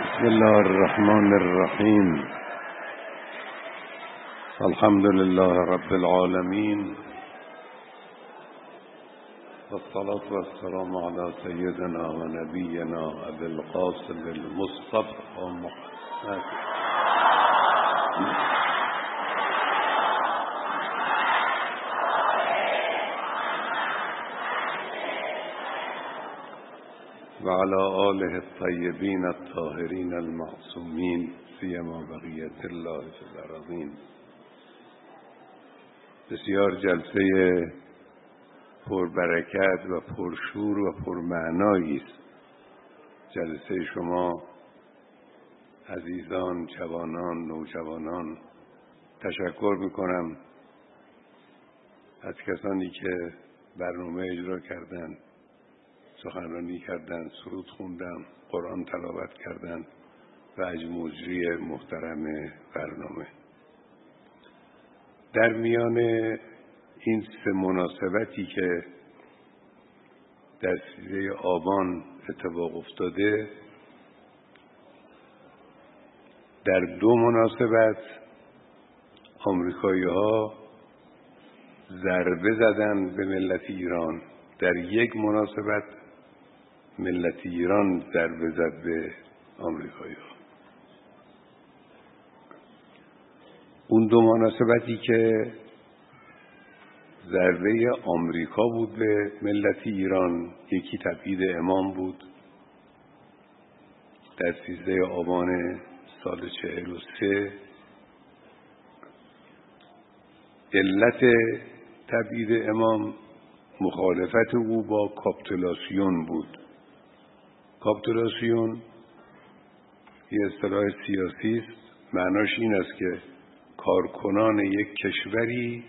بسم الله الرحمن الرحيم. الحمد لله رب العالمين. والصلاة والسلام على سيدنا ونبينا أبي القاسم المصطفى محمد. وعلى آله الطيبين الطاهرين المعصومين سيما بقية الله الأرضين بسیار جلسه پربرکت و پرشور و پرمعنایی است. جلسه شما عزیزان جوانان نوجوانان تشکر می‌کنم از کسانی که برنامه اجرا کردند. سخنرانی کردند سرود خوندن قرآن تلاوت کردند و از مجری محترم برنامه. در میان این سه مناسبتی که در سیزه آبان اتفاق افتاده در دو مناسبت آمریکایی ها ضربه زدن به ملت ایران. در یک مناسبت ملت ایران ضربه زد به آمریکایی اون دو مناسبتی که ضربه آمریکا بود به ملت ایران یکی تبعید امام بود. در سیزده آبان سال چهل و سه علت تبعید امام مخالفت او با کاپتولاسیون بود. کاپتولاسیون یه اصطلاح سیاسی است. معناش این است که کارکنان یک کشوری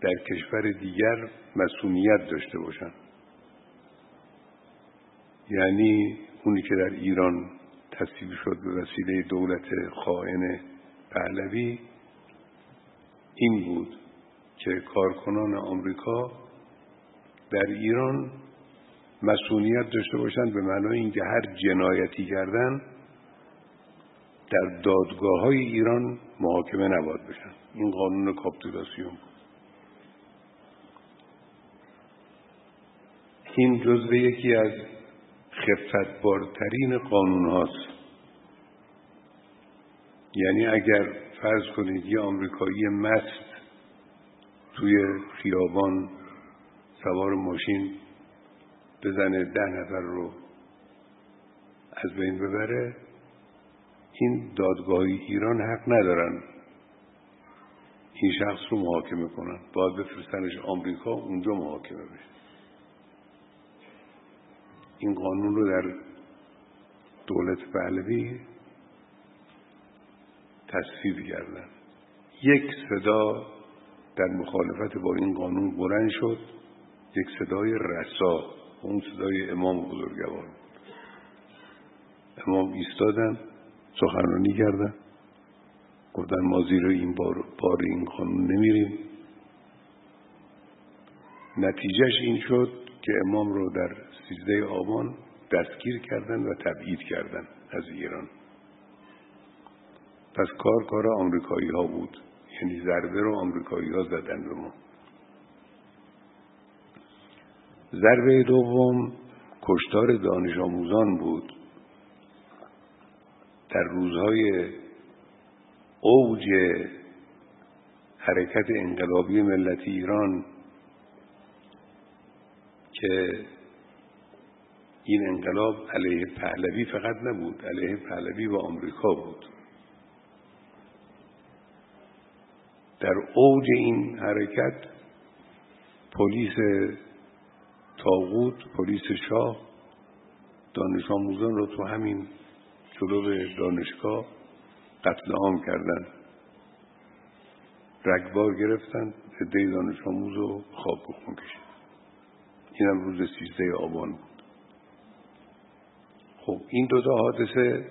در کشور دیگر مسئولیت داشته باشند. یعنی اونی که در ایران تصویب شد به وسیله دولت خائن پهلوی این بود که کارکنان آمریکا در ایران مسئولیت داشته باشند به معنای اینکه هر جنایتی کردن در دادگاه های ایران محاکمه نباید بشن. این قانون کاپتولاسیون بود. این جزو یکی از خفتبارترین قانون هاست یعنی اگر فرض کنید یه آمریکایی مست توی خیابان سوار ماشین بزنه ده نفر رو از بین ببره این دادگاه ایران حق ندارن. این شخص رو محاکمه کنن. باید بفرستنش آمریکا اونجا محاکمه بشه. این قانون رو در دولت پهلوی تصویب کردن. یک صدا در مخالفت با این قانون بلند شد. یک صدای رسا. اون صدای امام بزرگوار امام ایستادن سخنرانی کردن گفتن ما زیر این بار, بار این قانون نمیریم. نتیجهش این شد که امام رو در سیزده آبان دستگیر کردن و تبعید کردن از ایران. پس کار کار آمریکایی ها بود. یعنی ضربه رو آمریکایی ها زدن به ما. ضربه دوم کشتار دانش آموزان بود. در روزهای اوج حرکت انقلابی ملت ایران که این انقلاب علیه پهلوی فقط نبود علیه پهلوی و آمریکا بود. در اوج این حرکت پلیس تاغوت پلیس شاه دانش آموزان رو تو همین جلو دانشگاه قتل عام کردن. رگبار گرفتن عده دانش آموز رو خواب بخون کشید. اینم روز سیزده آبان بود. خب این دو تا حادثه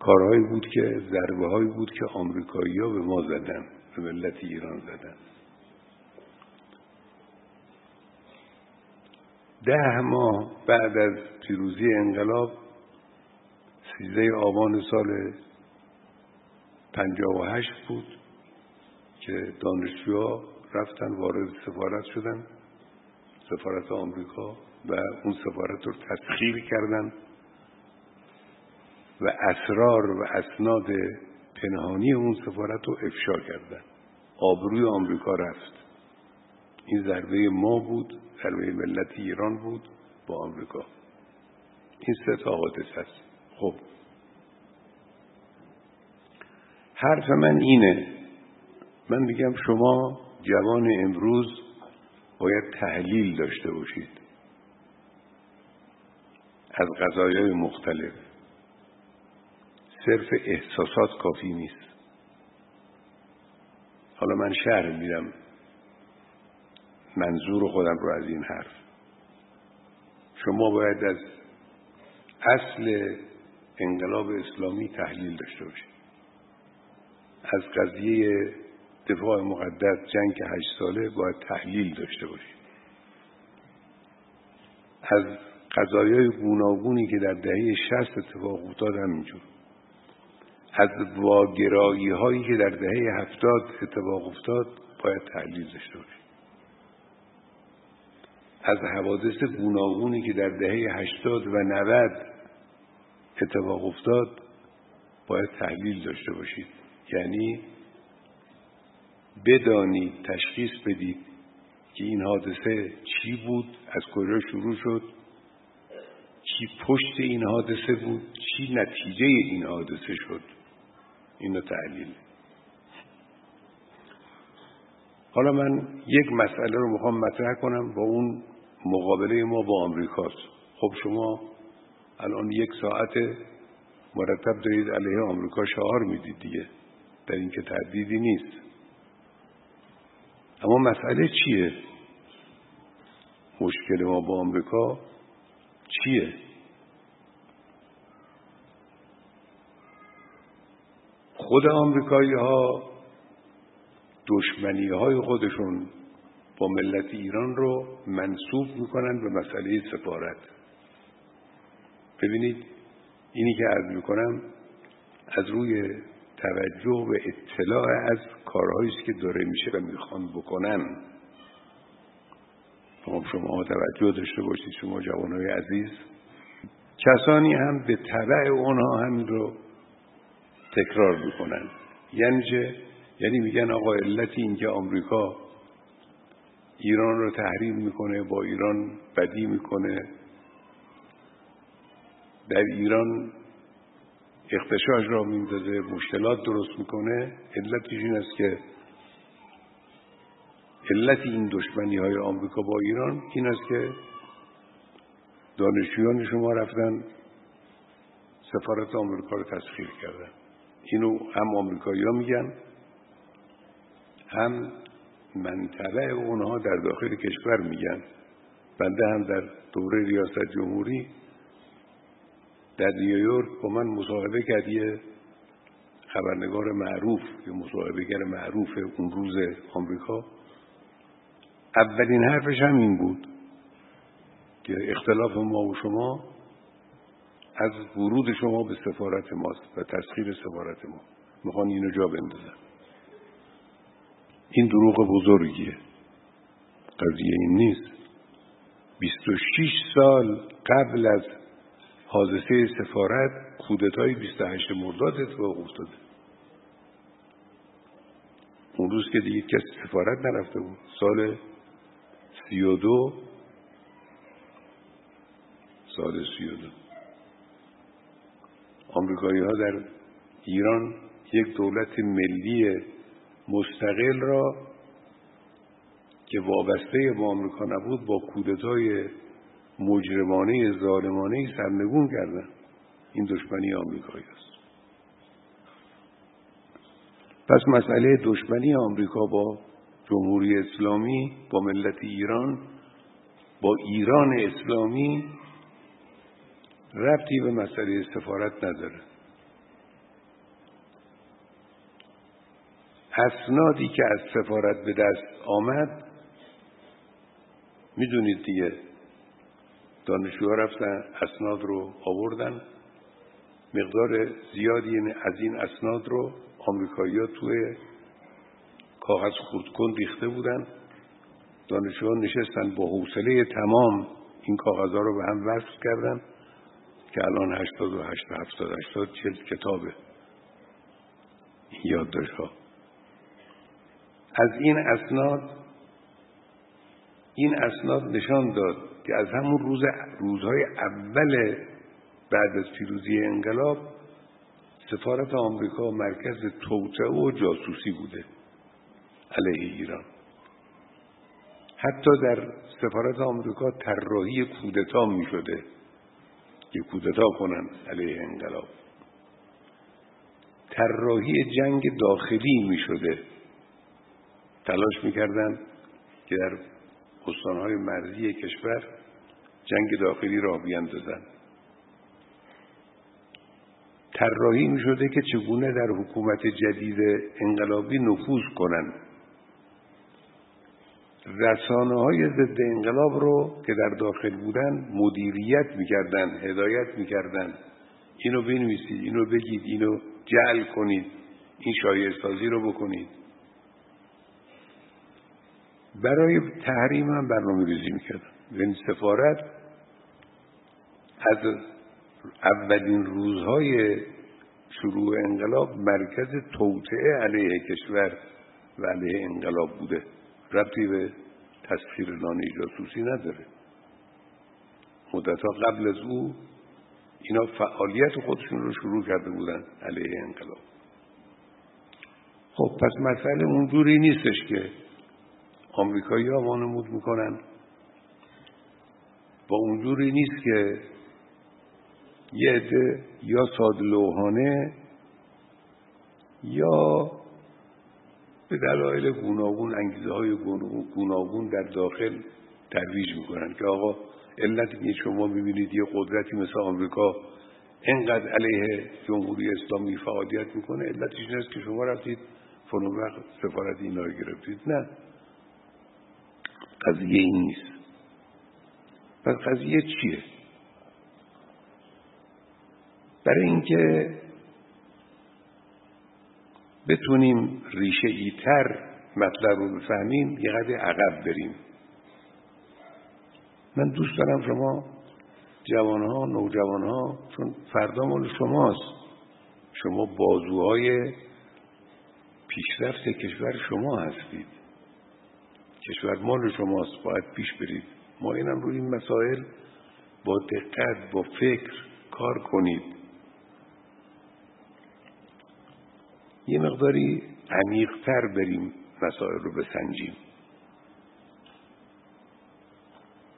کارهایی بود که ضربه هایی بود که آمریکایی ها به ما زدن به ملت ایران زدن. ده ماه بعد از پیروزی انقلاب سیزده آبان سال پنجاه و هشت بود که دانشجوها رفتن وارد سفارت شدن سفارت آمریکا و اون سفارت رو تسخیر کردن و اسرار و اسناد پنهانی اون سفارت رو افشا کردن. آبروی آمریکا رفت. این ضربه ما بود. ضربه ملت ایران بود با آمریکا. این سه تا حادثه است. خب. حرف من اینه. من میگم شما جوان امروز باید تحلیل داشته باشید. از غذایای مختلف. صرف احساسات کافی نیست. حالا من شهر میرم. منظور خودم رو از این حرف. شما باید از اصل انقلاب اسلامی تحلیل داشته باشید. از قضیه دفاع مقدس جنگ هشت ساله باید تحلیل داشته باشید. از قضایای گوناگونی که در دهه شست اتفاق افتاد همینجور. از واگرایی هایی که در دهه هفتاد اتفاق افتاد باید تحلیل داشته باشید. از حوادث گوناگونی که در دهه هشتاد و نود اتفاق افتاد باید تحلیل داشته باشید. یعنی بدانید تشخیص بدید که این حادثه چی بود از کجا شروع شد چی پشت این حادثه بود چی نتیجه این حادثه شد. اینو تحلیل. حالا من یک مسئله رو می‌خوام مطرح کنم با اون مقابله ما با آمریکاست. خب شما الان یک ساعت مرتب دارید علیه آمریکا شعار می‌دید دیگه. در اینکه تردیدی نیست. اما مسئله چیه؟ مشکل ما با آمریکا چیه؟ خود آمریکایی ها دشمنی های خودشون با ملت ایران رو منصوب می‌کنن به مسئله سفارت. ببینید اینی که عرض می‌کنم از روی توجه و اطلاع از کارهایی که داره میشه و می‌خوان بکنن. خب شما توجه داشته باشید شما جوانای عزیز. کسانی هم به طبع اونها همین رو تکرار می‌کنن. یعنی؟ یعنی میگن آقا علتی اینکه آمریکا ایران رو تحریم می‌کنه با ایران بدی می‌کنه. در ایران اختشاش را میندازه مشکلات درست می‌کنه. علتش این است که علت این دشمنی های آمریکا با ایران این است که دانشجویان شما رفتن سفارت آمریکا رو تسخیر کردن. اینو هم آمریکایی ها میگن هم منطبع اونها در داخل کشور میگن. بنده هم در دوره ریاست جمهوری در نیویورک با من مصاحبه کرد. خبرنگار معروف یه مصاحبهگر معروف اون روز آمریکا. اولین حرفش هم این بود که اختلاف ما و شما از ورود شما به سفارت ماست و تسخیر سفارت ما. می‌خوان اینو جا بندازن. این دروغ بزرگیه. قضیه این نیست. 26 سال قبل از حادثه سفارت کودتای 28 مرداد اتفاق افتاده. اون روز که دیگه کسی سفارت نرفته بود سال 32 سال 32 آمریکایی ها در ایران یک دولت ملی مستقل را که وابسته با آمریکا نبود با کودتای مجرمانه ظالمانه سرنگون کردن. این دشمنی آمریکایی است. پس مسئله دشمنی آمریکا با جمهوری اسلامی با ملت ایران با ایران اسلامی ربطی به مسئله سفارت نداره. اسنادی که از سفارت به دست آمد می‌دونید دیگه دانشجوها رفتن اسناد رو آوردن. مقدار زیادی از این اسناد رو آمریکایی‌ها توی کاغذ خردکن ریخته بودن. دانشجویان نشستن با حوصله تمام این کاغذها رو به هم وصل کردن که الان 88 70 80 چل کتابه این یادداشت ها از این اسناد این اسناد نشان داد که از همون روز روزهای اول بعد از پیروزی انقلاب سفارت آمریکا مرکز توطعه و جاسوسی بوده علیه ایران. حتی در سفارت آمریکا طراحی کودتا می شده که کودتا کنن علیه انقلاب. طراحی جنگ داخلی می شده تلاش می‌کردن که در استانهای مرزی کشور جنگ داخلی را بیندازن. طراحی می شده که چگونه در حکومت جدید انقلابی نفوذ کنند رسانه های ضد انقلاب رو که در داخل بودن مدیریت می‌کردن هدایت می‌کردن. اینو بنویسید اینو بگید اینو جعل کنید این شایع سازی رو بکنید. برای تحریم هم برنامه ریزی می‌کردن یعنی سفارت از اولین روزهای شروع انقلاب مرکز توطعه علیه کشور و علیه انقلاب بوده. ربطی به تسخیر نانه جاسوسی نداره. مدتها قبل از او اینا فعالیت خودشون رو شروع کرده بودن علیه انقلاب. خب پس مسئله اونجوری نیستش که آمریکایی ها وانمود می‌کنن. و اونجوری نیست که یه عده یا سادلوحانه یا به دلایل گوناگون انگیزه های گوناگون در داخل ترویج می‌کنن که آقا علت که شما می‌بینید یه قدرتی مثل آمریکا اینقدر علیه جمهوری اسلامی فعالیت می‌کنه علتش این است که شما رفتید وقت سفارت اینا رو گرفتید. نه. قضیه این نیست. پس قضیه چیه؟ برای اینکه بتونیم ریشه ای تر مطلب رو بفهمیم یه قدر عقب بریم. من دوست دارم شما جوانها نوجوانها چون فردا مال شماست. شما بازوهای پیشرفت کشور شما هستید. کشور مال شماست باید پیش برید. ما اینم روی این مسائل با دقت با فکر کار کنید. یه مقداری عمیقتر بریم مسائل رو بسنجیم.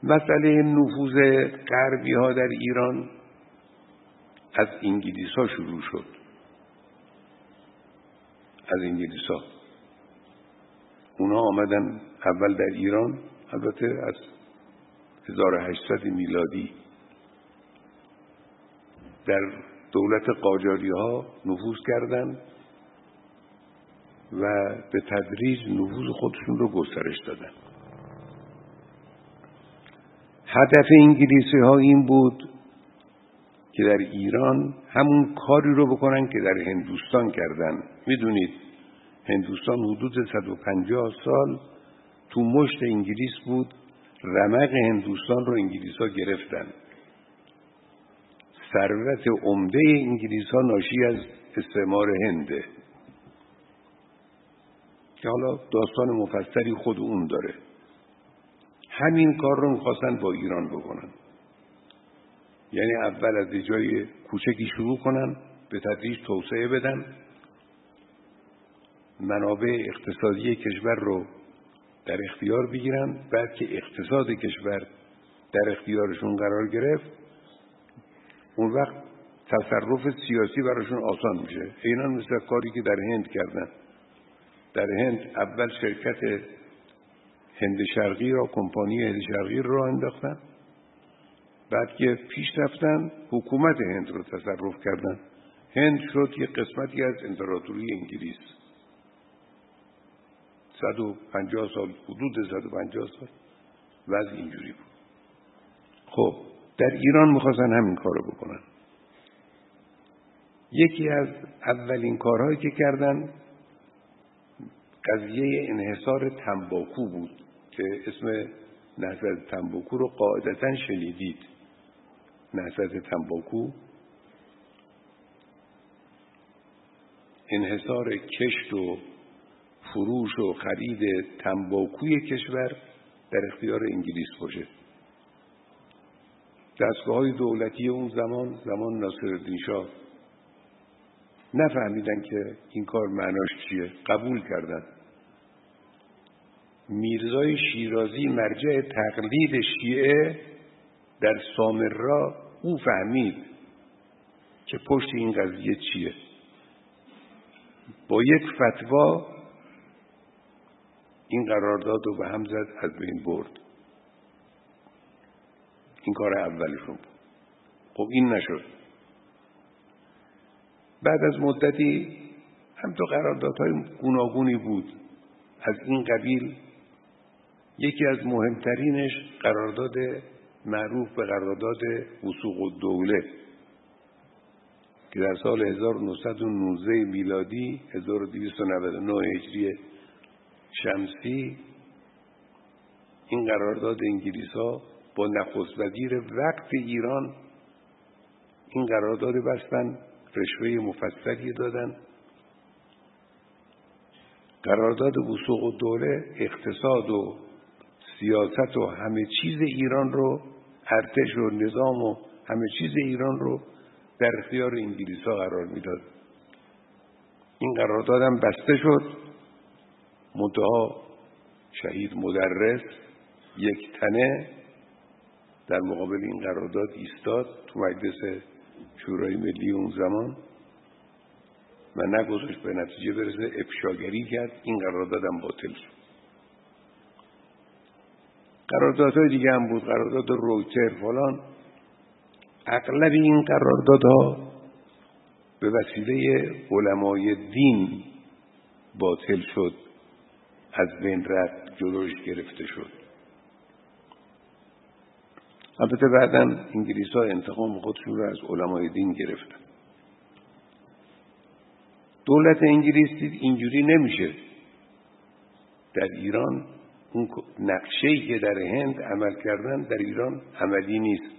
مسئله نفوذ غربی ها در ایران از انگلیس ها شروع شد. از انگلیس ها اونا آمدن اول در ایران البته از 1800 میلادی. در دولت قاجاری ها نفوذ کردند و به تدریج نفوذ خودشون رو گسترش دادن. هدف انگلیسی ها این بود که در ایران همون کاری رو بکنن که در هندوستان کردن. می‌دونید هندوستان حدود 150 سال تو مشت انگلیس بود رمق هندوستان رو انگلیس ها گرفتن. ثروت عمده انگلیس ها ناشی از استعمار هنده که حالا داستان مفصلی خود اون داره. همین کار رو می‌خواستن با ایران بکنن. یعنی اول از جای کوچکی شروع کنن به تدریج توسعه بدن. منابع اقتصادی کشور رو در اختیار بگیرن بعد که اقتصاد کشور در اختیارشون قرار گرفت اون وقت تصرف سیاسی براشون آسان میشه. اینا مثل کاری که در هند کردن. در هند اول شرکت هند شرقی را کمپانی هند شرقی را انداختن. بعد که پیش رفتن حکومت هند رو تصرف کردن. هند شد یه قسمتی از امپراتوری انگلیس. 150 سال حدود 150 سال. وضع اینجوری بود. خب در ایران می‌خواستن همین کارو بکنن. یکی از اولین کارهایی که کردن قضیه انحصار تنباکو بود که اسم نهضت تنباکو رو قاعدتا شنیدید. نهضت تنباکو. انحصار کشت و فروش و خرید تنباکوی کشور در اختیار انگلیس باشه. دستگاه های دولتی اون زمان زمان ناصر شاه. نفهمیدن که این کار معناش چیه. قبول کردن. میرزای شیرازی مرجع تقلید شیعه در سامرا او فهمید که پشت این قضیه چیه. با یک فتوا این قرارداد رو به هم زد از بین برد. این کار اولشون بود. خب این نشد. بعد از مدتی هم تو قراردادهای گوناگونی بود. از این قبیل یکی از مهمترینش قرارداد معروف به قرارداد وسوق و دوله که در سال 1919 میلادی 1299 هجری شمسی این قرارداد انگلیس ها با نخست وزیر وقت ایران این قرارداد بستن رشوه مفصلی دادن. قرارداد وسوق و دوله اقتصاد و سیاست و همه چیز ایران رو ارتش و نظام و همه چیز ایران رو در اختیار انگلیس ها قرار می‌داد. این قراردادم بسته شد. منتها شهید مدرس یک تنه در مقابل این قرارداد ایستاد تو مجلس شورای ملی اون زمان و نگذاشت به نتیجه برسه افشاگری کرد. این قراردادم باطل شد. قراردادهای دیگه هم بود. قرارداد رویتر فلان. اغلب این قراردادها به وسیله علمای دین باطل شد. از بین رد جلوش گرفته شد. البته بعدا انگلیس ها انتقام خودشون رو از علمای دین گرفتن. دولت انگلیس دید اینجوری نمیشه. در ایران اون نقشه که در هند عمل کردن در ایران عملی نیست.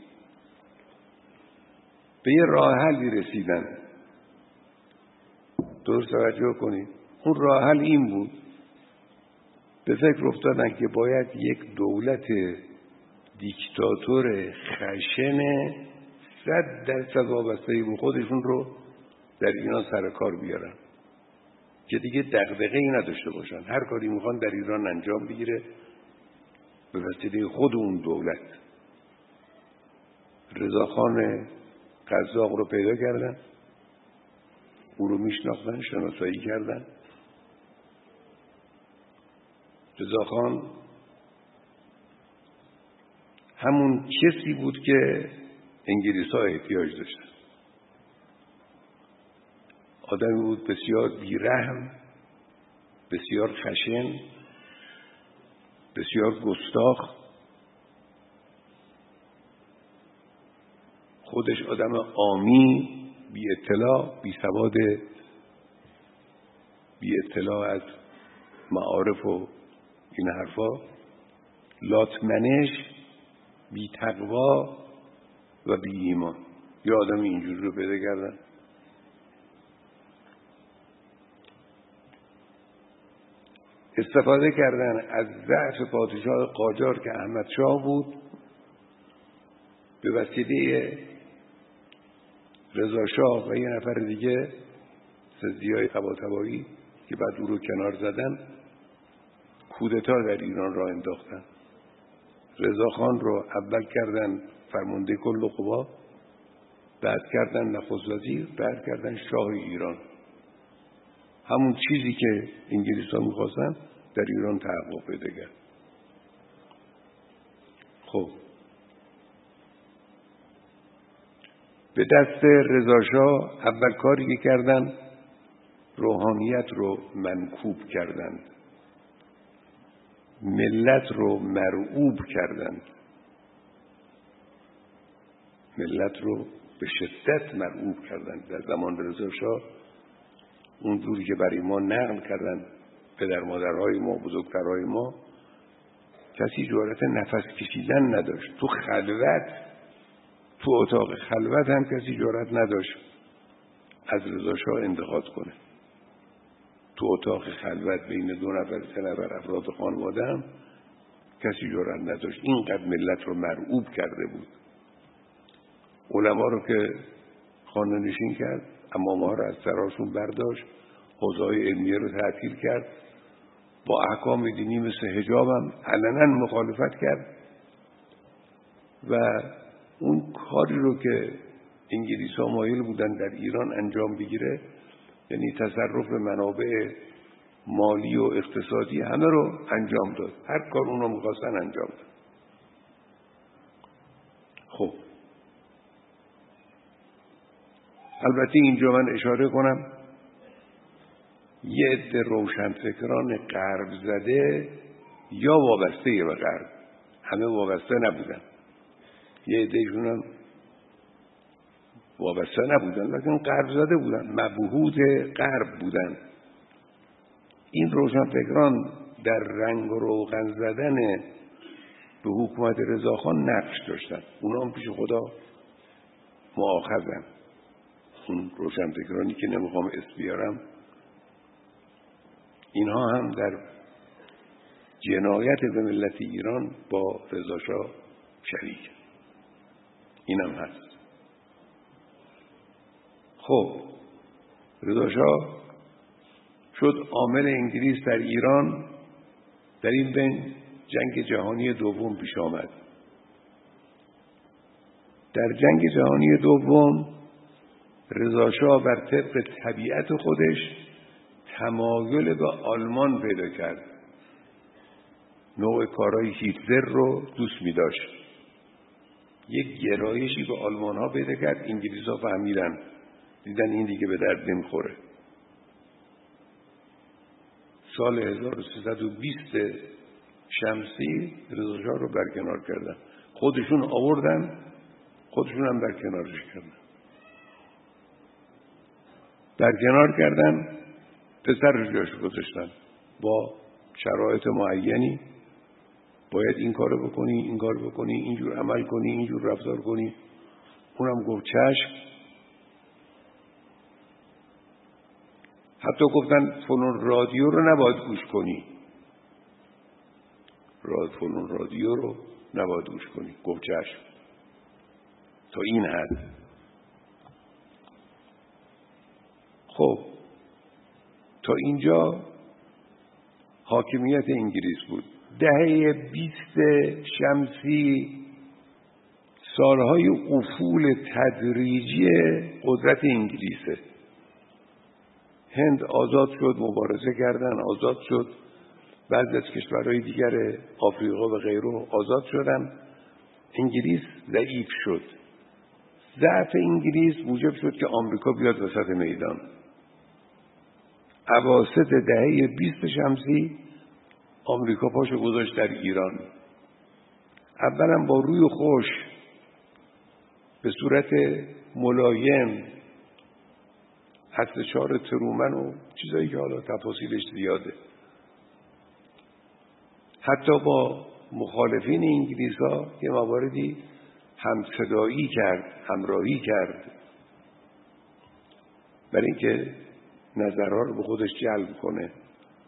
به یه راه حلی رسیدن. درست توجه کنید. اون راه حل این بود به فکر افتادن که باید یک دولت دیکتاتور خشن صد درصد وابسته به خودشون رو در ایران سر کار بیارن. که دیگه دقدقه ای نداشته باشن. هر کاری می‌خوان در ایران انجام بگیره به وسیله خود اون دولت. رضاخان قزاق رو پیدا کردن. او رو میشناختن شناسایی کردن. رضاخان همون کسی بود که انگلیس ها احتیاج داشتن. آدمی بود بسیار بیرحم بسیار خشن بسیار گستاخ. خودش آدم آمی بی اطلاع بی سواد بی اطلاع از معارف و این حرفا. لاتمنش بی تقوا و بی ایمان. یا آدم اینجوری رو پیدا کردن. استفاده کردن از ضعف پادشاه قاجار که احمد شاه بود به وسیله رضا شاه و یه نفر دیگه سزی های که بعد او رو کنار زدن. کودتا در ایران را انداختن. رضا خان رو اول کردن فرمانده کل قوا بعد کردن نخست وزیر بعد کردن شاه ایران. همون چیزی که انگلیس ها می‌خواستن در ایران تحقق پیدا کرد. خب. به دست رضاشاه اول کاری کردن روحانیت رو منکوب کردند ملت رو مرعوب کردند ملت رو به شدت مرعوب کردند در زمان رضا شاه اون دوری که برای ما نقل کردن پدر مادرهای ما بزرگترهای ما کسی جورت نفس کشیدن نداشت. تو خلوت تو اتاق خلوت هم کسی جورت نداشت از رضا شاه انتقاد کنه. تو اتاق خلوت بین دو نفر سه نفر افراد خانواده هم کسی جرأت نداشت. اینقدر ملت رو مرعوب کرده بود. علما رو که خانه نشین کرد اما ما رو از سراشون برداشت حوزه علمیه رو تعطیل کرد با احکام دینی مثل حجاب هم علنا مخالفت کرد. و اون کاری رو که انگلیس ها مایل بودن در ایران انجام بگیره یعنی تصرف منابع مالی و اقتصادی همه رو انجام داد. هر کار اونو می‌خواستن انجام داد. خب. البته اینجا من اشاره کنم یه عده روشنفکران غرب زده یا وابسته به غرب. همه وابسته نبودن. یه عدهشون وابسته نبودن لیکن غرب زده بودن مبهود غرب بودن. این روشنفکران در رنگ و روغن زدن به حکومت رضاخان نقش داشتن. اونا هم پیش خدا معاخذن اون روشنفکرانی که نمی‌خوام اسم بیارم. اینها هم در جنایت به ملت ایران با رضاشاه شریک. اینم هست. خب رضاشاه شد عامل انگلیس در ایران. در این بین جنگ جهانی دوم پیش آمد. در جنگ جهانی دوم رضاشاه بر طبق طبیعت خودش تمایل به آلمان پیدا کرد. نوع کارهای هیتلر رو دوست می داشت یک گرایشی به آلمان ها پیدا کرد انگلیس ها فهمیدن. دیدن این دیگه به درد نمی‌خوره. سال 1320 شمسی رضاشاه رو برکنار کردن. خودشون آوردن خودشون هم برکنارش کردن. برکنار کردن پسر رو جاش گذاشتن. با شرایط معینی باید این کارو بکنی این کار بکنی اینجور عمل کنی اینجور رفتار کنی. اونم گفت چشم. حتی گفتن فلون رادیو رو نباید گوش کنی. راد فلون رادیو رو نباید گوش کنی. گفت چشم. تا این حد. خب. تا اینجا حاکمیت انگلیس بود. دهه بیست شمسی سالهای افول تدریجی قدرت انگلیسه. هند آزاد شد مبارزه کردن آزاد شد. بعضی از کشورهای دیگر آفریقا و غیره آزاد شدن. انگلیس ضعیف شد. ضعف انگلیس موجب شد که آمریکا بیاد وسط میدان. عواسط دهه بیست شمسی آمریکا پاشو گذاشت در ایران. اولا با روی خوش به صورت ملایم چهار ترومن و چیزایی که حالا تفاصیلش زیاده. حتی با مخالفین انگلیس ها یه مواردی همصدایی کرد همراهی کرد. برای اینکه نظرها رو به خودش جلب کنه.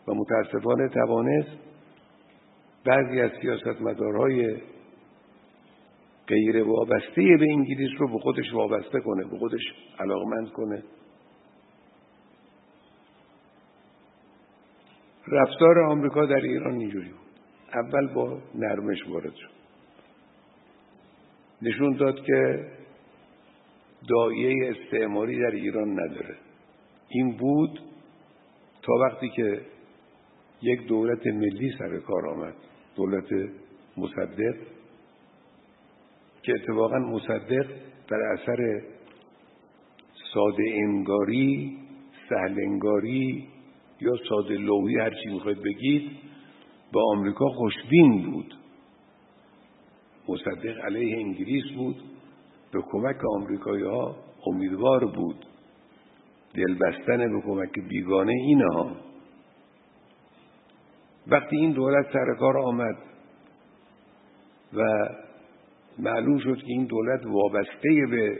و متاسفانه توانست بعضی از سیاستمدارهای غیر وابسته به انگلیس رو به خودش وابسته کنه به خودش علاقمند کنه. رفتار آمریکا در ایران اینجوری بود. اول با نرمش وارد شد. نشون داد که دایه استعماری در ایران نداره. این بود تا وقتی که یک دولت ملی سر کار آمد دولت مصدق که اتفاقا مصدق در اثر ساده انگاری سهل انگاری یا ساده لوحی هر چی می‌خواید بگید به آمریکا خوشبین بود. مصدق علیه انگلیس بود. به کمک آمریکایی ها امیدوار بود. دل بستن به کمک بیگانه اینها. وقتی این دولت سر کار آمد و معلوم شد که این دولت وابسته به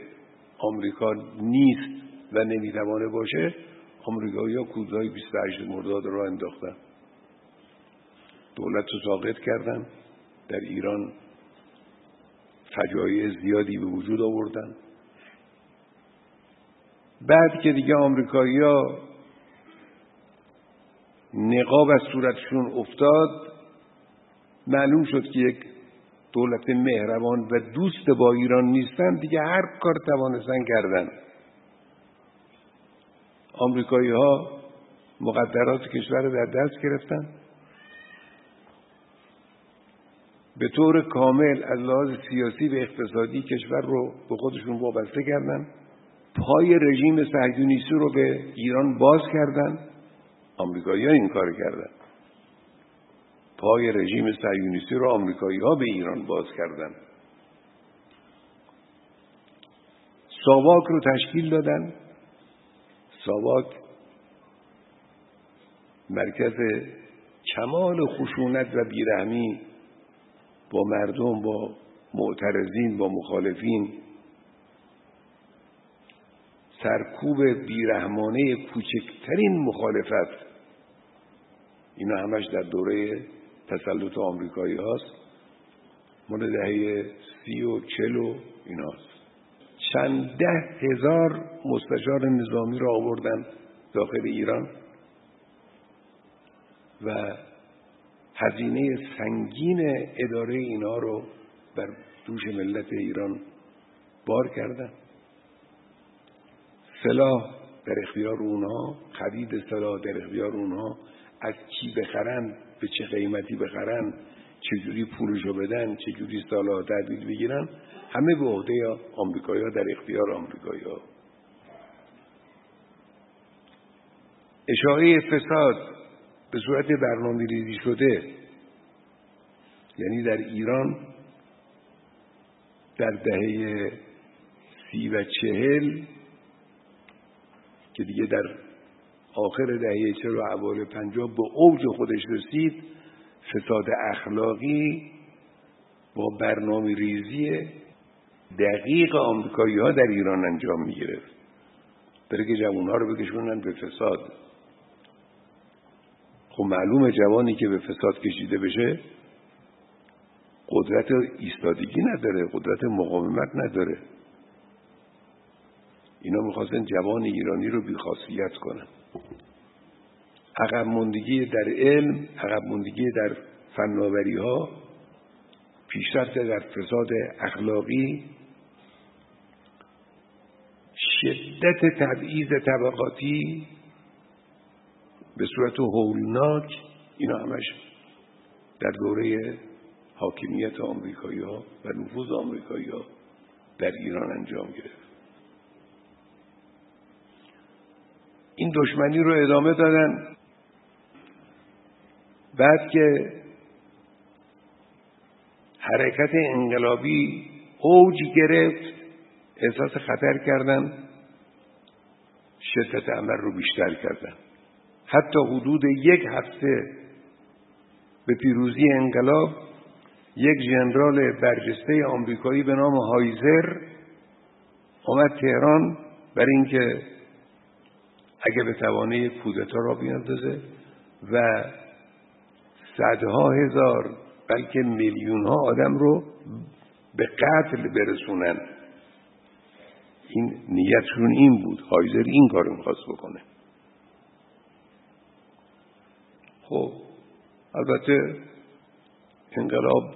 آمریکا نیست و نمی‌توانه باشه آمریکایی ها کودهای 28 مرداد را انداختن. دولت رو ساقط کردن. در ایران فجایع زیادی به وجود آوردن. بعد که دیگه آمریکایی ها نقاب از صورتشون افتاد معلوم شد که یک دولت مهربان و دوست با ایران نیستن. دیگه هر کار توانستن کردن. آمریکایی ها مقدرات کشور رو در دست گرفتن. به طور کامل از لحاظ سیاسی و اقتصادی کشور رو به خودشون وابسته کردن. پای رژیم صهیونیستی رو به ایران باز کردن. آمریکایی ها این کار کردن. پای رژیم صهیونیستی رو آمریکایی ها به ایران باز کردن. ساواک رو تشکیل دادن. ساواک مرکز کمال خشونت و بیرحمی با مردم با معترضین با مخالفین سرکوب بیرحمانه کوچکترین مخالفت. اینا همش در دوره تسلط آمریکایی هاست. مال دهه سی و چل ایناست چند ده هزار مستشار نظامی را آوردن داخل ایران و هزینه سنگین اداره اینا رو بر دوش ملت ایران بار کردن. سلاح در اختیار اونها خرید سلاح در اختیار اونها از کی بخرن به چه قیمتی بخرن چجوری پولشو بدن چجوری سلاح تحویل بگیرن همه به عهده آمریکایی ها در اختیار آمریکایی ها فساد به صورت برنامه ریزی شده یعنی در ایران در دهه سی و چهل که دیگه در آخر دهه چهل و اول پنجاه به اوج خودش رسید فساد اخلاقی با برنامه ریزی دقیق آمریکایی ها در ایران انجام می گرفت برای که جوان ها رو بکشونن به فساد. خب معلومه جوانی که به فساد کشیده بشه قدرت ایستادگی نداره قدرت مقاومت نداره. اینا می‌خواستن جوان ایرانی رو بیخاصیت کنن. عقب مندگی در علم عقب مندگی در فناوری ها پیشرفت در فساد اخلاقی شدت تبعیض طبقاتی. به صورت هولناک اینا همش در دوره حاکمیت آمریکایی ها و نفوذ آمریکایی ها در ایران انجام گرفت. این دشمنی رو ادامه دادن. بعد که حرکت انقلابی اوج گرفت احساس خطر کردن. شدت عمل رو بیشتر کردن. حتی حدود یک هفته به پیروزی انقلاب یک ژنرال برجسته آمریکایی به نام هایزر آمد تهران برای اینکه اگه به توانه کودتا را بیاندازه و صدها هزار بلکه میلیون ها آدم رو به قتل برسونن. این نیتشون این بود. هایزر این کارو می‌خواست بکنه. خب البته انقلاب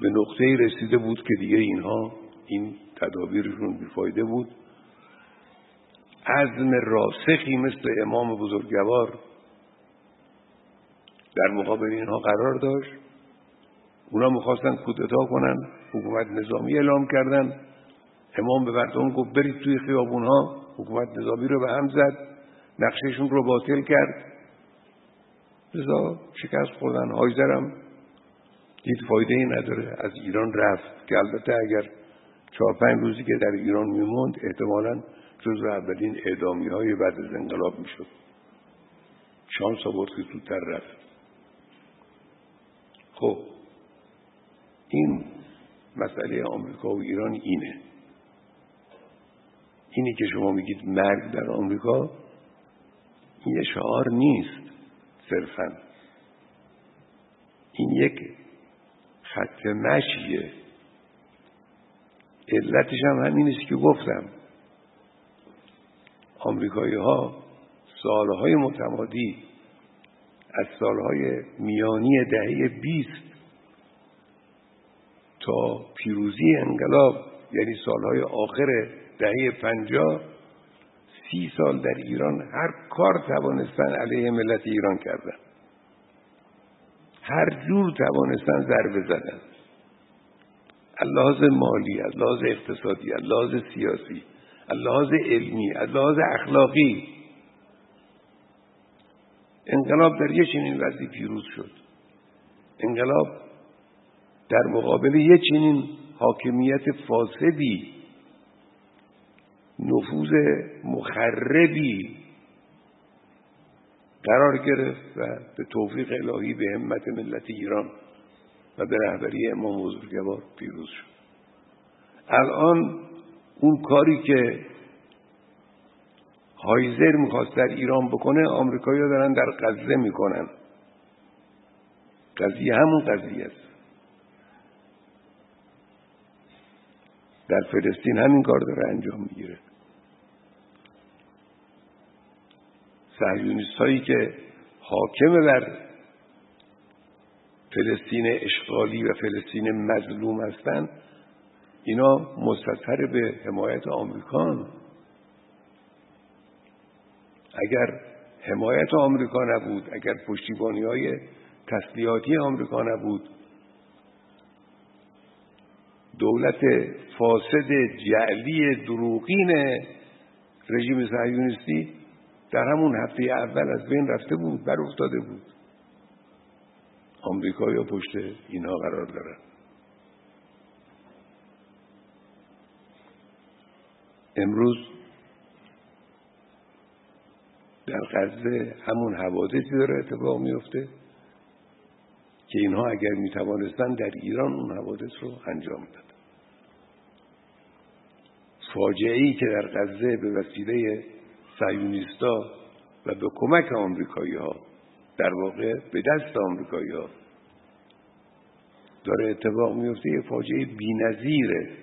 به نقطه رسیده بود که دیگه اینها این تدابیرشون بیفایده بود. عزم راسخی مثل امام بزرگوار در مقابل اینها قرار داشت. اونا می‌خواستن کودتا کنن حکومت نظامی اعلام کردن. امام به مردم گفت برید توی خیابون ها حکومت نظامی رو به هم زد. نقششون رو باطل کرد. لذا شکست خوردن. هایزرم دید فایده ای نداره. از ایران رفت. که البته اگر چهار پنج روزی که در ایران میموند احتمالا جز اولین اعدامی های بعد از انقلاب می‌شد. شانس آورد که زودتر رفت. خب این مسئله آمریکا و ایران اینه. اینی که شما میگید مرگ در آمریکا این یه شعار نیست صرفا. این یک خط مشیه. علتش هم همین است که گفتم. آمریکایی ها سالهای متمادی از سالهای میانی دهه بیست تا پیروزی انقلاب یعنی سالهای آخر دهه پنجاه سی سال در ایران هر کار توانستن علیه ملت ایران کردن. هر جور توانستن ضربه زدن. لحاظ مالی از لحاظ اقتصادی از لحاظ سیاسی از لحاظ علمی از لحاظ اخلاقی. انقلاب در یه چنین وضعی پیروز شد. انقلاب در مقابل یه چنین حاکمیت فاسدی نفوذ مخربی قرار گرفت و به توفیق الهی به همت ملت ایران و به رهبری امام بزرگوار پیروز شد. الان اون کاری که هایزر می‌خواست در ایران بکنه آمریکایی‌ها دارن در غزه می‌کنن. قضیه همون قضیه است. در فلسطین همین کار داره انجام می‌گیره. سهیونیست هایی که حاکم بر فلسطین اشغالی و فلسطین مظلوم هستند اینا مستطر به حمایت آمریکان. اگر حمایت آمریکا نبود اگر پشتیبانی های تسلیحاتی آمریکا نبود دولت فاسد جعلی دروغین رژیم صهیونیستی در همون هفته اول از بین رفته بود بر افتاده بود. آمریکا یا پشت اینها قرار دارن امروز در غزه همون حوادثی داره اتفاق میفته که اینها اگر می‌توانستن در ایران اون حوادث رو انجام داد. فاجعه ای که در غزه به وسیله سیونیستا و به کمک آمریکایی ها در واقع به دست آمریکایی ها داره اتفاق میفته یه فاجعه بی‌نظیره.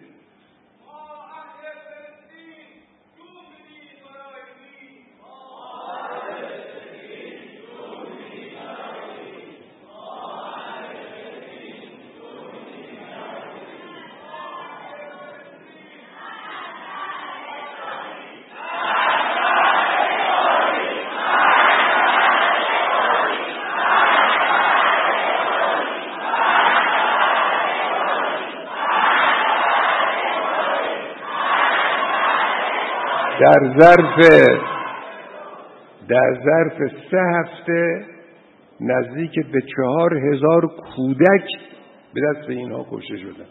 در ظرف در ظرف سه هفته نزدیک به چهار هزار کودک به دست اینها کشته شدن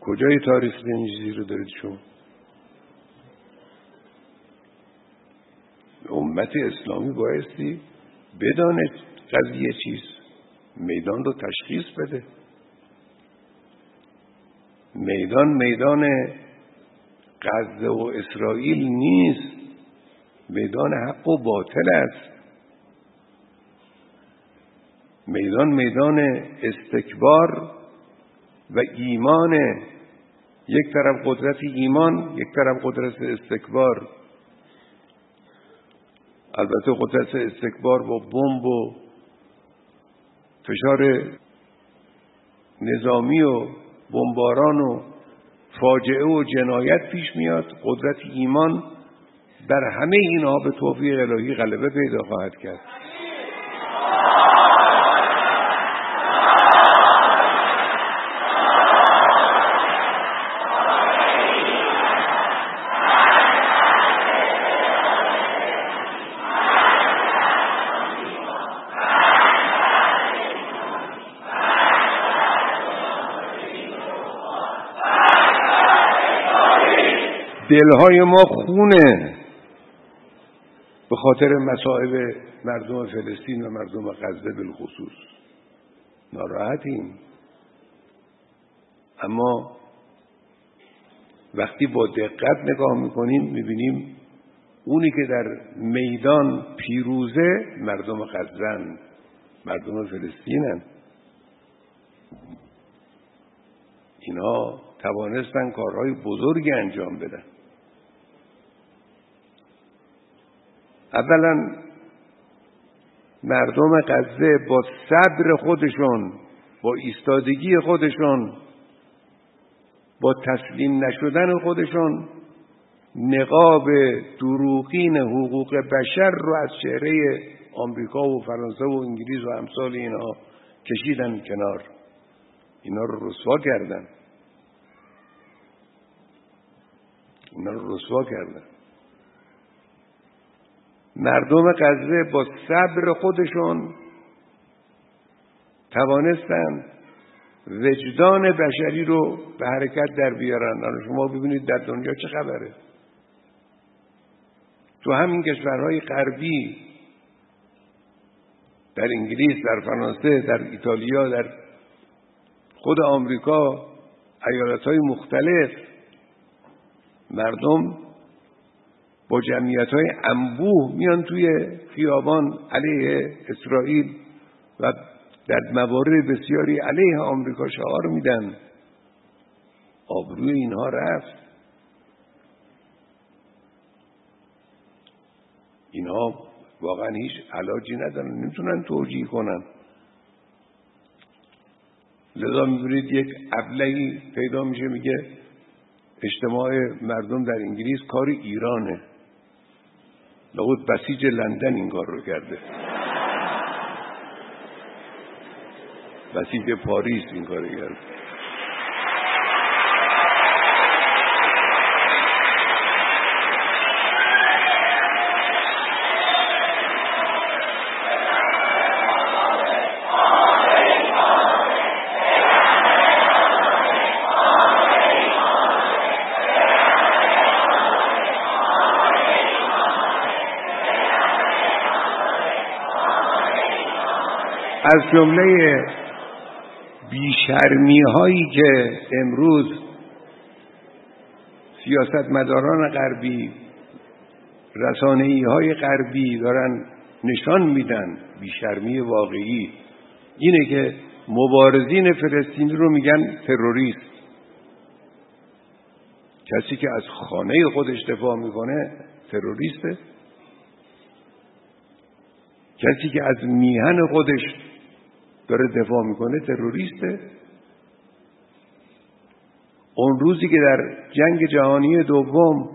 کجای تاریخ این رو دارید شما؟ امت اسلامی بایستی بداند قضیه چیست؟ میدان رو تشخیص بده. میدان میدان غزه و اسرائیل نیست میدان حق و باطل است. میدان میدان استکبار و ایمان. یک طرف قدرت ایمان یک طرف قدرت استکبار. البته قدرت استکبار با بمب و فشار نظامی و بمباران و فاجعه و جنایت پیش میاد. قدرت ایمان بر همه اینها به توفیق الهی غلبه پیدا خواهد کرد. دلهای ما خونه. به خاطر مصائب مردم فلسطین و مردم غزه بالخصوص. ناراحتیم. اما وقتی با دقت نگاه می‌کنیم می‌بینیم اونی که در میدان پیروزه مردم غزن مردم فلسطینن اینها توانستن کارهای بزرگی انجام بدن. اولا مردم غزه با صبر خودشون با ایستادگی خودشون با تسلیم نشدن خودشون نقاب دروغین حقوق بشر رو از چهره آمریکا و فرانسه و انگلیس و امثال اینها کشیدن کنار. اینا رو رسوا کردن. اینا رو رسوا کردن. مردم غزه با صبر خودشون توانستن وجدان بشری رو به حرکت در بیارن. شما ببینید در دنیا چه خبره. تو همین کشورهای غربی در انگلیس در فرانسه در ایتالیا در خود آمریکا ایالت های مختلف مردم با جمعیت های انبوه میان توی خیابان علیه اسرائیل و در موارد بسیاری علیه آمریکا شعار میدن. آبروی اینها رفت. اینها واقعا هیچ علاجی ندارن نمی‌تونن توجیه کنن. لذا می‌بینید یک ابلهی پیدا میشه میگه اجتماع مردم در انگلیس کار ایرانه. لابد بسیج لندن این کار رو کرده. بسیج پاریس این کار کرده. از جمله بیشرمی هایی که امروز سیاستمداران غربی رسانه‌ای های غربی دارن نشان میدن بیشرمی واقعی. اینه که مبارزین فلسطینی رو میگن تروریست. کسی که از خانه خودش دفاع می‌کنه تروریسته. کسی که از میهن خودش داره دفاع می‌کنه تروریسته. اون روزی که در جنگ جهانی دوم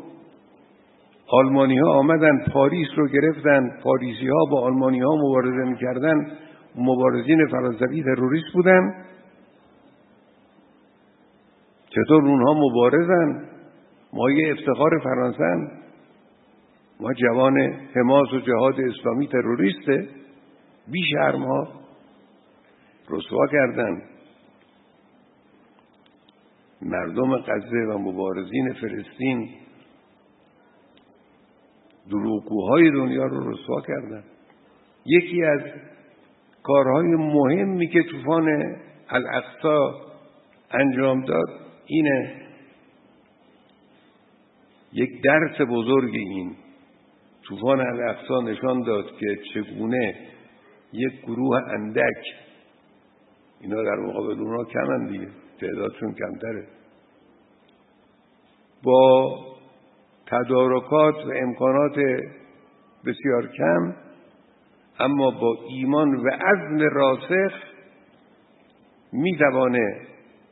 آلمانی ها آمدن پاریس رو گرفتن پاریسی ها با آلمانی ها مبارزه می‌کردن مبارزین فرانسوی تروریست بودن. چطور اونها مبارزن؟ مایه افتخار فرانسه ما جوان حماس و جهاد اسلامی تروریسته. بی شرم ها رسوا کردن. مردم غزه و مبارزین فلسطین دروغگوهای دنیا رو رسوا کردن. یکی از کارهای مهمی که طوفان الاقصا انجام داد اینه یک درس بزرگ این طوفان الاقصا نشان داد که چگونه یک گروه اندک اینا در مقابل اونها کمن دیگه. تعدادشون کمتره. با تدارکات و امکانات بسیار کم اما با ایمان و عزم راسخ می‌توانه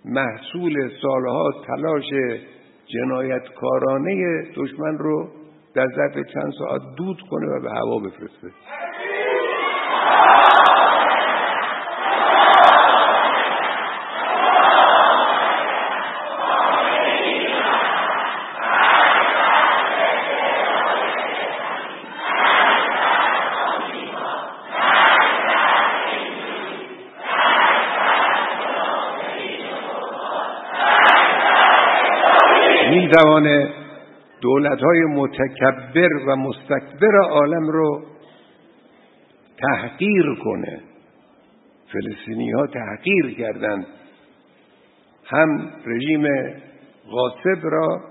محصول سالها تلاش جنایتکارانه دشمن رو در ظرف چند ساعت دود کنه و به هوا بفرسته. می‌توانه دولت های متکبر و مستکبر عالم رو تحقیر کنه. فلسطینی ها تحقیر کردند هم رژیم غاصب را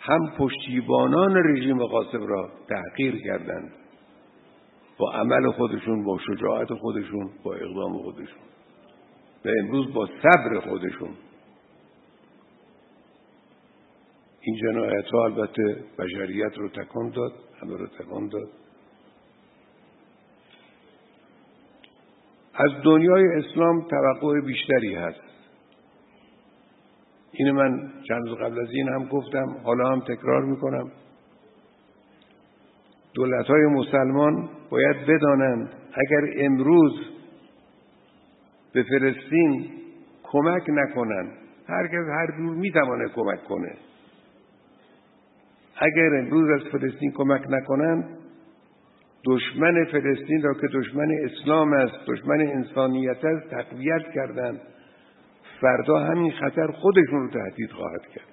هم پشتیبانان رژیم غاصب را تحقیر کردند با عمل خودشون با شجاعت خودشون با اقدام خودشون. و امروز با صبر خودشون. این جنایت ها البته بشریت رو تکان داد همه رو تکان داد. از دنیای اسلام توقع بیشتری هست. این من چند قبل از این هم گفتم حالا هم تکرار می‌کنم. دولت های مسلمان باید بدانند اگر امروز به فلسطین کمک نکنند هرکس هر جور می‌توانه کمک کنه. اگر امروز از فلسطین کمک نکنند دشمن فلسطین را که دشمن اسلام است دشمن انسانیت است تقویت کردند فردا همین خطر خودشون رو تهدید خواهد کرد.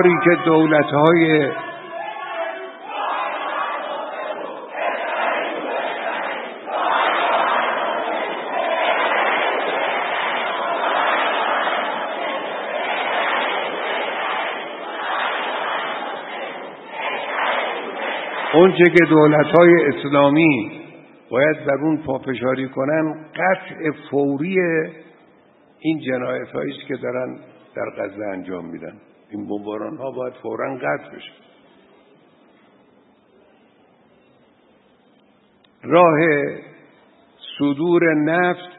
کاری که دولت های اونچه که دولت های اسلامی باید بر اون پافشاری کنن قطع فوری این جنایت است که دارن در غزه انجام میدن. این بمباران ها باید فورا قطع بشه. راه صدور نفت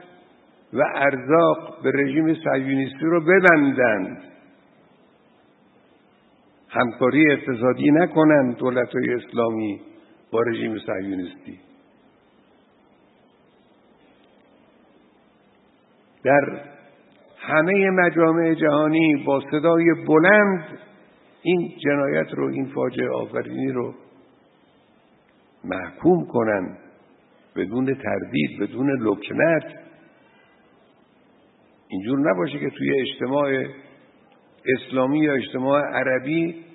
و ارزاق به رژیم صهیونیستی رو ببندند همکاری اقتصادی نکنند دولت های اسلامی با رژیم صهیونیستی. در همه مجامع جهانی با صدای بلند این جنایت رو این فاجعه آفرینی رو محکوم کنند بدون تردید بدون لکنت. اینجور نباشه که توی اجتماع اسلامی یا اجتماع عربی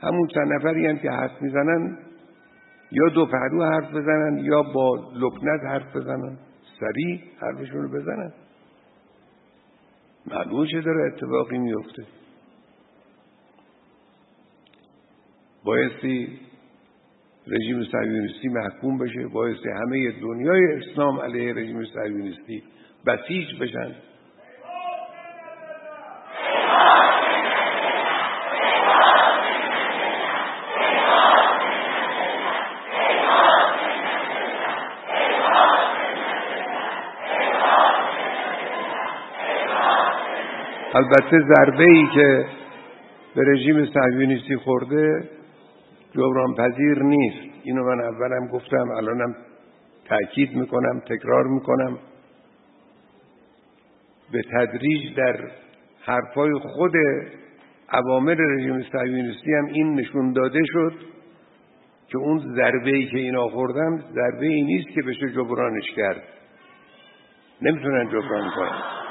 همون چند نفری هم که حرف می‌زنن یا دو پهلو حرف بزنن یا با لکنت حرف بزنن سریع حرفشون رو بزنن. معلوم چه داره اتفاقی میفته. بایستی رژیم صهیونیستی محکوم بشه بایستی همه دنیای اسلام علیه رژیم صهیونیستی بسیج بشن. البته ضربه ای که به رژیم صهیونیستی خورده جبران پذیر نیست. اینو من اولم گفتم الانم تاکید می‌کنم تکرار می‌کنم. به تدریج در حرفای خود عوامل رژیم صهیونیستی هم این نشون داده شد که اون ضربه ای که اینا خوردن ضربه ای نیست که بشه جبرانش کرد. نمی‌تونن جبران کنن.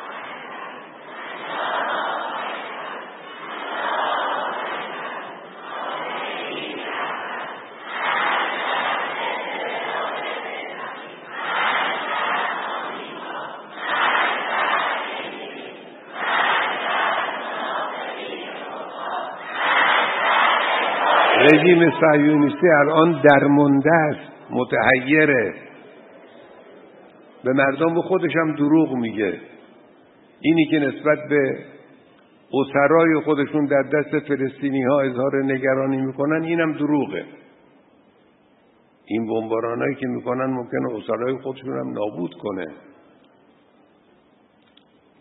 رژیم صهیونیستی الان درمونده است متحیره. به مردم به خودش هم دروغ میگه. اینی که نسبت به اسرای خودشون در دست فلسطینی ها اظهار نگرانی می‌کنن اینم دروغه. این بمبارانایی که می‌کنن ممکنه اسرای خودشون هم نابود کنه.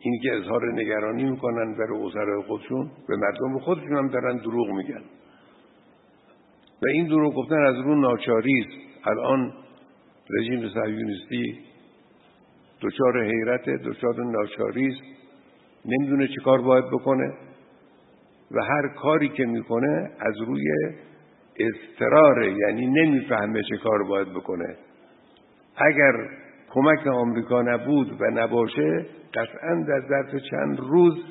اینی که اظهار نگرانی می‌کنن برای اسرای خودشون به مردم خودشون هم دارن دروغ میگن. و این دروغ گفتن از رو ناچاری است. الان رژیم صهیونیستی دچار حیرت دچار ناچاری است. نمی‌دونه چه کار باید بکنه و هر کاری که می‌کنه از روی استراره یعنی نمی‌فهمه چه کار باید بکنه. اگر کمک آمریکا نبود و نباشه قطعا در ظرف چند روز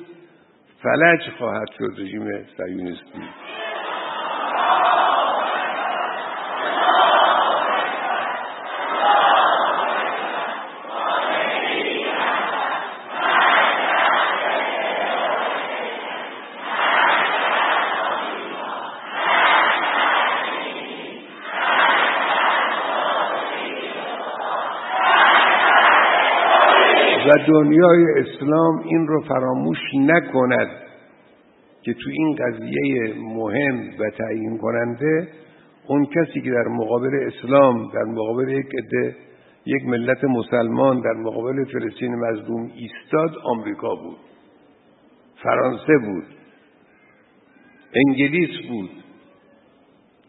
فلج خواهد شد رژیم صهیونیستی و دنیای اسلام این رو فراموش نکند که تو این قضیه مهم و تعیین کننده اون کسی که در مقابل اسلام در مقابل یک عده یک ملت مسلمان در مقابل فلسطین مظلوم ایستاد آمریکا بود فرانسه بود انگلیس بود.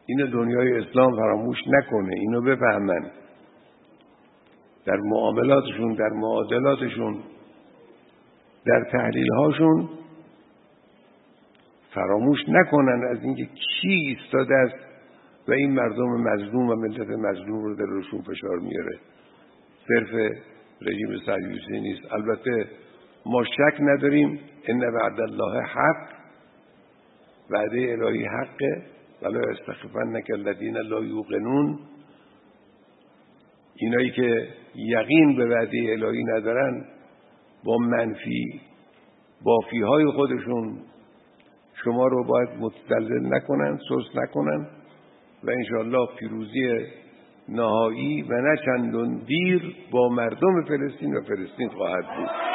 اینو دنیای اسلام فراموش نکنه اینو بفهمن. در معاملاتشون در معادلاتشون در تحلیل هاشون فراموش نکنن از اینکه کی ایستاده است و این مردم مظلوم و ملت مظلوم رو در روشون فشار میاره. صرف رژیم صهیونیستی نیست. البته ما شک نداریم. ان وعد الله حق. وعده الهی حقه. ولا استخفنک الذین لا یوقنون. اینایی که یقین به وعده الهی ندارن با منفی بافی های خودشون شما رو باید متدلل نکنن سست نکنن و انشاءالله پیروزی نهایی و نه چندون دیر با مردم فلسطین و فلسطین خواهد بود.